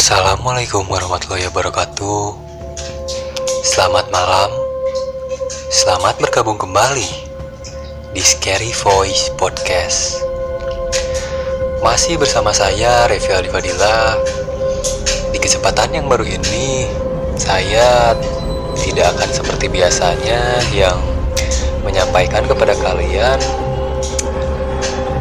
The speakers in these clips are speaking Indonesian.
Assalamualaikum warahmatullahi wabarakatuh. Selamat malam. Selamat bergabung kembali di Scary Voice Podcast. Masih bersama saya Revi Alifadila. Di kesempatan yang baru ini, saya tidak akan seperti biasanya yang menyampaikan kepada kalian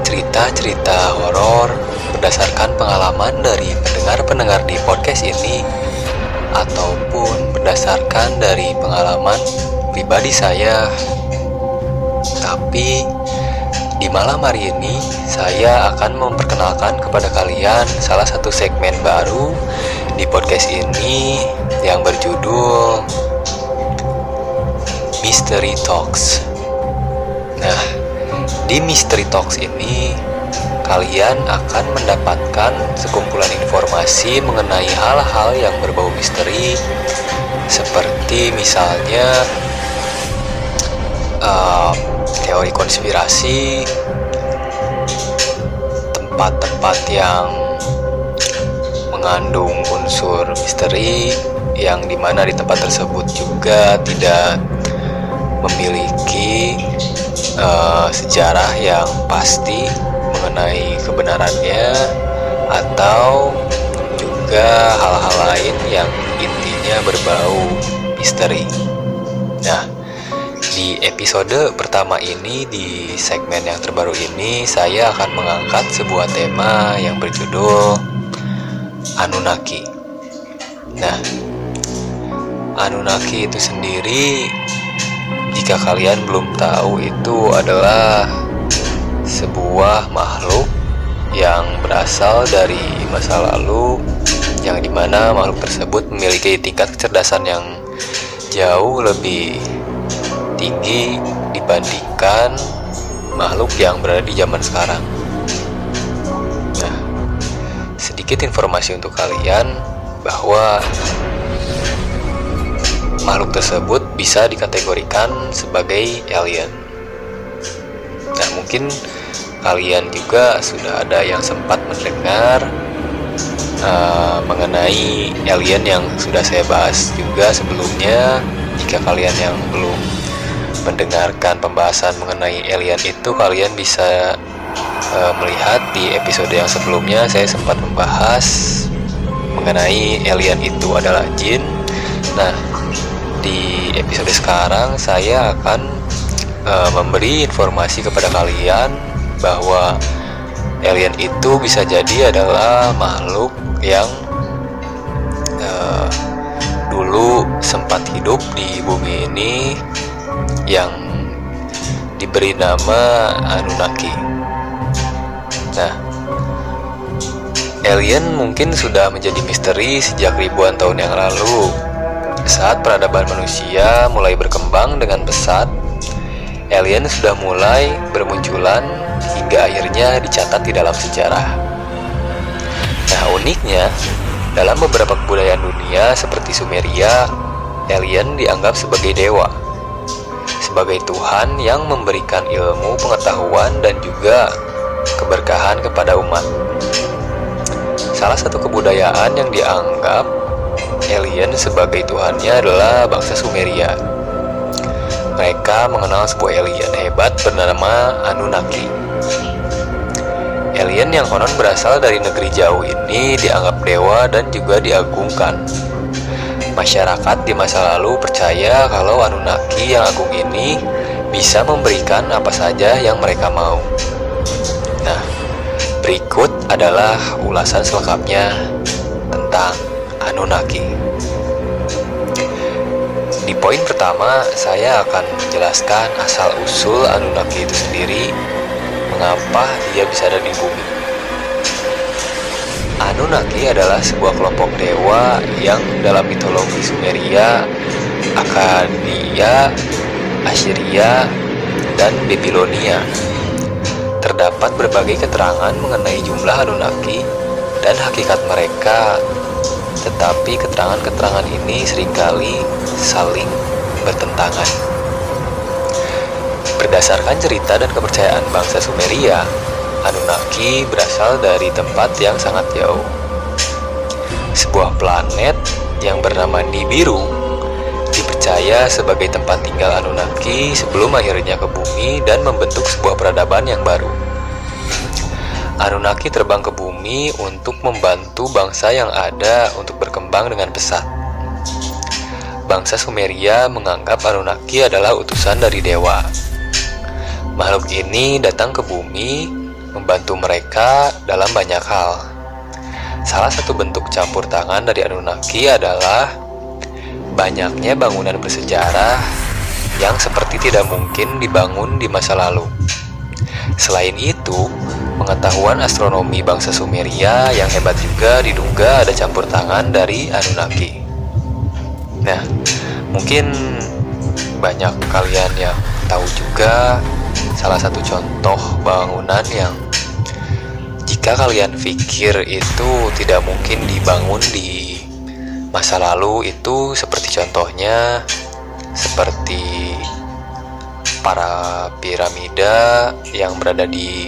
cerita-cerita horor berdasarkan pengalaman dari pendengar-pendengar di podcast ini ataupun berdasarkan dari pengalaman pribadi saya. Tapi di malam hari ini saya akan memperkenalkan kepada kalian salah satu segmen baru di podcast ini yang berjudul Mystery Talks. Nah, di Mystery Talks ini, kalian akan mendapatkan sekumpulan informasi mengenai hal-hal yang berbau misteri, seperti misalnya uh, teori konspirasi, tempat-tempat yang mengandung unsur misteri, yang di mana di tempat tersebut juga tidak memiliki uh, sejarah yang pasti mengenai kebenarannya atau juga hal-hal lain yang intinya berbau misteri. Nah, di episode pertama ini di segmen yang terbaru ini saya akan mengangkat sebuah tema yang berjudul Anunnaki. Nah, Anunnaki itu sendiri jika kalian belum tahu itu adalah sebuah makhluk yang berasal dari masa lalu yang di mana makhluk tersebut memiliki tingkat kecerdasan yang jauh lebih tinggi dibandingkan makhluk yang berada di zaman sekarang. Nah, sedikit informasi untuk kalian bahwa makhluk tersebut bisa dikategorikan sebagai alien. Nah, mungkin kalian juga sudah ada yang sempat mendengar uh, mengenai alien yang sudah saya bahas juga sebelumnya. Jika kalian yang belum mendengarkan pembahasan mengenai alien itu, kalian bisa uh, melihat di episode yang sebelumnya saya sempat membahas mengenai alien itu adalah jin. Nah, di episode sekarang saya akan uh, memberi informasi kepada kalian bahwa alien itu bisa jadi adalah makhluk yang uh, dulu sempat hidup di bumi ini yang diberi nama Anunnaki. Nah, alien mungkin sudah menjadi misteri sejak ribuan tahun yang lalu saat peradaban manusia mulai berkembang dengan pesat, alien sudah mulai bermunculan hingga akhirnya dicatat di dalam sejarah. Nah, uniknya, dalam beberapa kebudayaan dunia seperti Sumeria, alien dianggap sebagai dewa, sebagai Tuhan yang memberikan ilmu, pengetahuan, dan juga keberkahan kepada umat. Salah satu kebudayaan yang dianggap alien sebagai tuhannya adalah bangsa Sumeria. Mereka mengenal sebuah alien hebat bernama Anunnaki. Alien yang konon berasal dari negeri jauh ini dianggap dewa dan juga diagungkan. Masyarakat di masa lalu percaya kalau Anunnaki yang agung ini bisa memberikan apa saja yang mereka mau. Nah, berikut adalah ulasan selengkapnya tentang Anunnaki. Di poin pertama, saya akan menjelaskan asal-usul Anunnaki itu sendiri, mengapa dia bisa ada di bumi. Anunnaki adalah sebuah kelompok dewa yang dalam mitologi Sumeria, Akadia, Assyria, dan Babilonia. Terdapat berbagai keterangan mengenai jumlah Anunnaki dan hakikat mereka tetapi keterangan-keterangan ini sering kali saling bertentangan. Berdasarkan cerita dan kepercayaan bangsa Sumeria, Anunnaki berasal dari tempat yang sangat jauh. sebuah planet yang bernama Nibiru dipercaya sebagai tempat tinggal Anunnaki sebelum akhirnya ke bumi dan membentuk sebuah peradaban yang baru. Anunnaki terbang ke bumi untuk membantu bangsa yang ada untuk berkembang dengan pesat. Bangsa Sumeria menganggap Anunnaki adalah utusan dari dewa. Makhluk ini datang ke bumi membantu mereka dalam banyak hal. Salah satu bentuk campur tangan dari Anunnaki adalah banyaknya bangunan bersejarah yang seperti tidak mungkin dibangun di masa lalu. Selain itu, pengetahuan astronomi bangsa Sumeria yang hebat juga diduga ada campur tangan dari Anunnaki. Nah, mungkin banyak kalian yang tahu juga salah satu contoh bangunan yang jika kalian pikir itu tidak mungkin dibangun di masa lalu itu seperti contohnya seperti para piramida yang berada di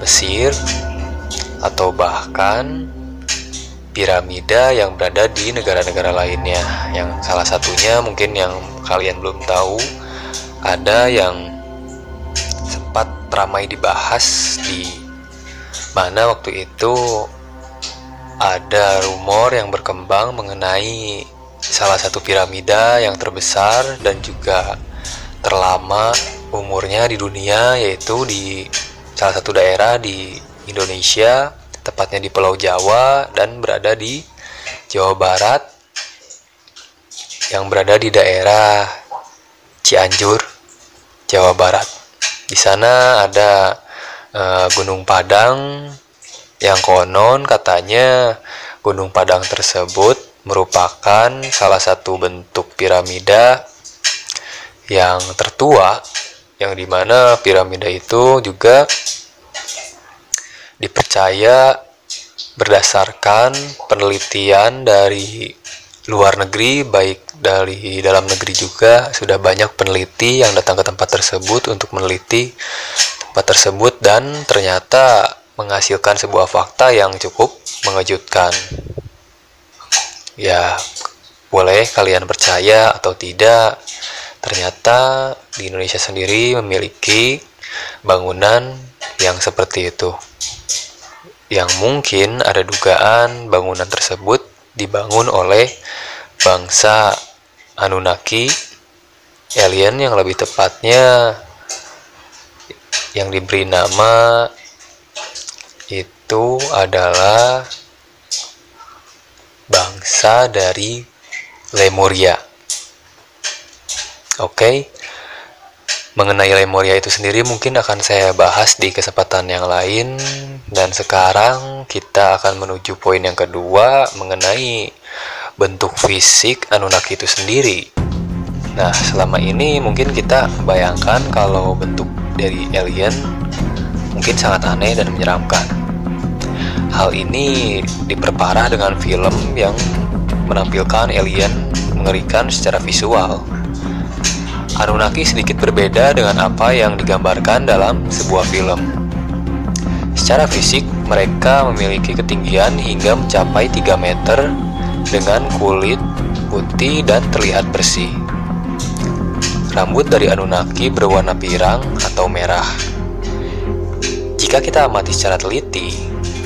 Mesir atau bahkan piramida yang berada di negara-negara lainnya. Yang salah satunya mungkin yang kalian belum tahu ada yang sempat ramai dibahas di mana waktu itu ada rumor yang berkembang mengenai salah satu piramida yang terbesar dan juga terlama umurnya di dunia yaitu di salah satu daerah di Indonesia, tepatnya di Pulau Jawa dan berada di Jawa Barat yang berada di daerah Cianjur, Jawa Barat. Di sana ada uh, Gunung Padang yang konon katanya Gunung Padang tersebut merupakan salah satu bentuk piramida yang tertua yang di mana piramida itu juga dipercaya berdasarkan penelitian dari luar negeri baik dari dalam negeri juga. Sudah banyak peneliti yang datang ke tempat tersebut untuk meneliti tempat tersebut dan ternyata menghasilkan sebuah fakta yang cukup mengejutkan. Ya boleh kalian percaya atau tidak Ternyata di Indonesia sendiri memiliki bangunan yang seperti itu. Yang mungkin ada dugaan bangunan tersebut dibangun oleh bangsa Anunnaki, alien yang lebih tepatnya yang diberi nama itu adalah bangsa dari Lemuria. Oke. Mengenai Lemuria itu sendiri mungkin akan saya bahas di kesempatan yang lain dan sekarang kita akan menuju poin yang kedua mengenai bentuk fisik Anunnaki itu sendiri. Nah, selama ini mungkin kita bayangkan kalau bentuk dari alien mungkin sangat aneh dan menyeramkan. Hal ini diperparah dengan film yang menampilkan alien mengerikan secara visual. Anunnaki sedikit berbeda dengan apa yang digambarkan dalam sebuah film. Secara fisik, mereka memiliki ketinggian hingga mencapai 3 meter dengan kulit putih dan terlihat bersih. Rambut dari Anunnaki berwarna pirang atau merah. Jika kita amati secara teliti,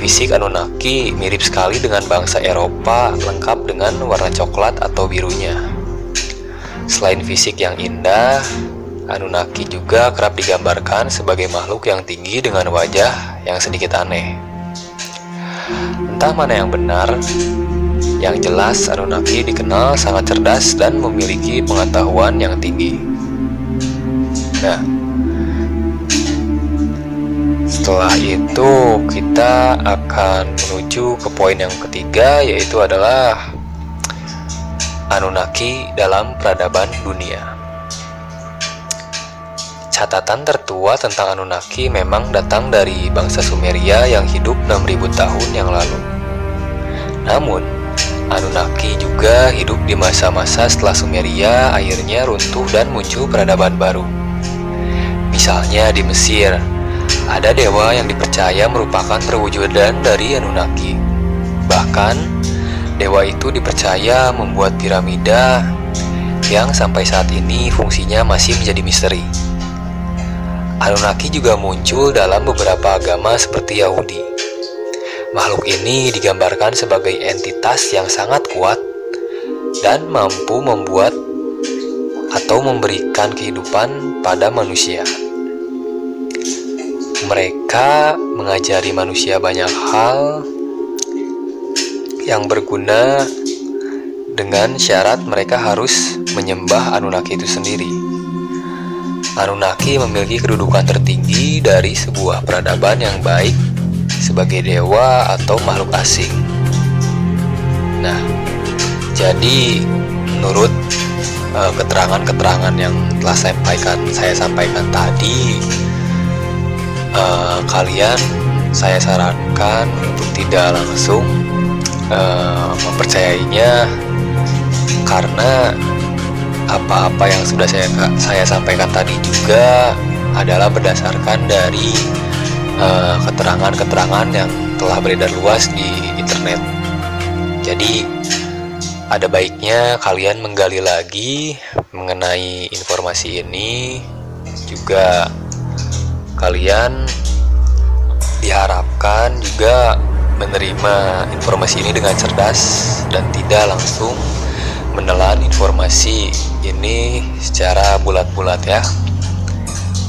fisik Anunnaki mirip sekali dengan bangsa Eropa lengkap dengan warna coklat atau birunya. Selain fisik yang indah, Anunnaki juga kerap digambarkan sebagai makhluk yang tinggi dengan wajah yang sedikit aneh. Entah mana yang benar, yang jelas Anunnaki dikenal sangat cerdas dan memiliki pengetahuan yang tinggi. Nah, setelah itu kita akan menuju ke poin yang ketiga yaitu adalah Anunnaki dalam peradaban dunia. Catatan tertua tentang Anunnaki memang datang dari bangsa Sumeria yang hidup 6000 tahun yang lalu. Namun, Anunnaki juga hidup di masa-masa setelah Sumeria akhirnya runtuh dan muncul peradaban baru. Misalnya di Mesir, ada dewa yang dipercaya merupakan perwujudan dari Anunnaki. Bahkan, dewa itu dipercaya membuat piramida yang sampai saat ini fungsinya masih menjadi misteri. Anunnaki juga muncul dalam beberapa agama seperti Yahudi. Makhluk ini digambarkan sebagai entitas yang sangat kuat dan mampu membuat atau memberikan kehidupan pada manusia. Mereka mengajari manusia banyak hal yang berguna dengan syarat mereka harus menyembah Anunnaki itu sendiri. Anunnaki memiliki kedudukan tertinggi dari sebuah peradaban yang baik sebagai dewa atau makhluk asing. Nah, jadi menurut eh, keterangan-keterangan uh, yang telah saya sampaikan, saya sampaikan tadi, uh, kalian saya sarankan untuk tidak langsung uh, mempercayainya karena apa-apa yang sudah saya saya sampaikan tadi juga adalah berdasarkan dari keterangan-keterangan uh, yang telah beredar luas di internet. Jadi ada baiknya kalian menggali lagi mengenai informasi ini juga kalian diharapkan juga menerima informasi ini dengan cerdas dan tidak langsung menelan informasi ini secara bulat-bulat ya.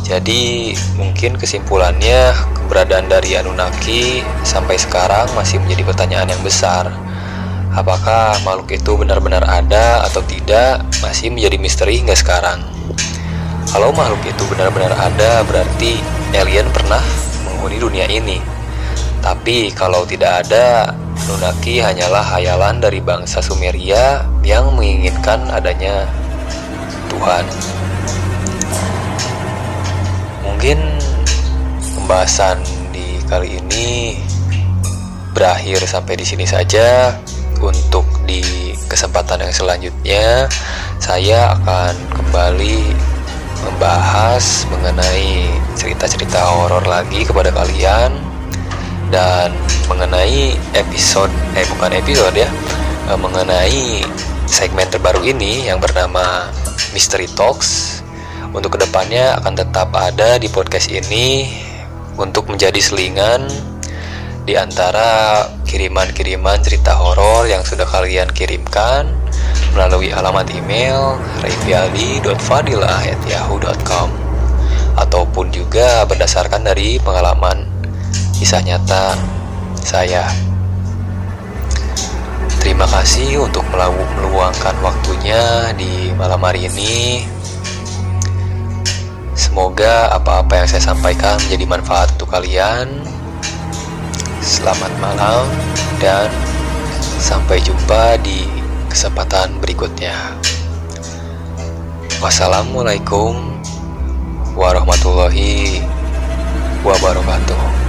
Jadi mungkin kesimpulannya keberadaan dari Anunnaki sampai sekarang masih menjadi pertanyaan yang besar. Apakah makhluk itu benar-benar ada atau tidak masih menjadi misteri hingga sekarang. Kalau makhluk itu benar-benar ada berarti alien pernah menghuni dunia ini. Tapi kalau tidak ada, Anunnaki hanyalah hayalan dari bangsa Sumeria yang menginginkan adanya Tuhan. Mungkin pembahasan di kali ini berakhir sampai di sini saja. Untuk di kesempatan yang selanjutnya, saya akan kembali membahas mengenai cerita-cerita horor lagi kepada kalian dan mengenai episode eh bukan episode ya eh, mengenai segmen terbaru ini yang bernama Mystery Talks untuk ke depannya akan tetap ada di podcast ini untuk menjadi selingan di antara kiriman-kiriman cerita horor yang sudah kalian kirimkan melalui alamat email rayfiali.fadilah@yahoo.com ataupun juga berdasarkan dari pengalaman kisah nyata saya. Terima kasih untuk meluangkan waktunya di malam hari ini. Semoga apa-apa yang saya sampaikan menjadi manfaat untuk kalian. Selamat malam dan sampai jumpa di kesempatan berikutnya. Wassalamualaikum warahmatullahi wabarakatuh.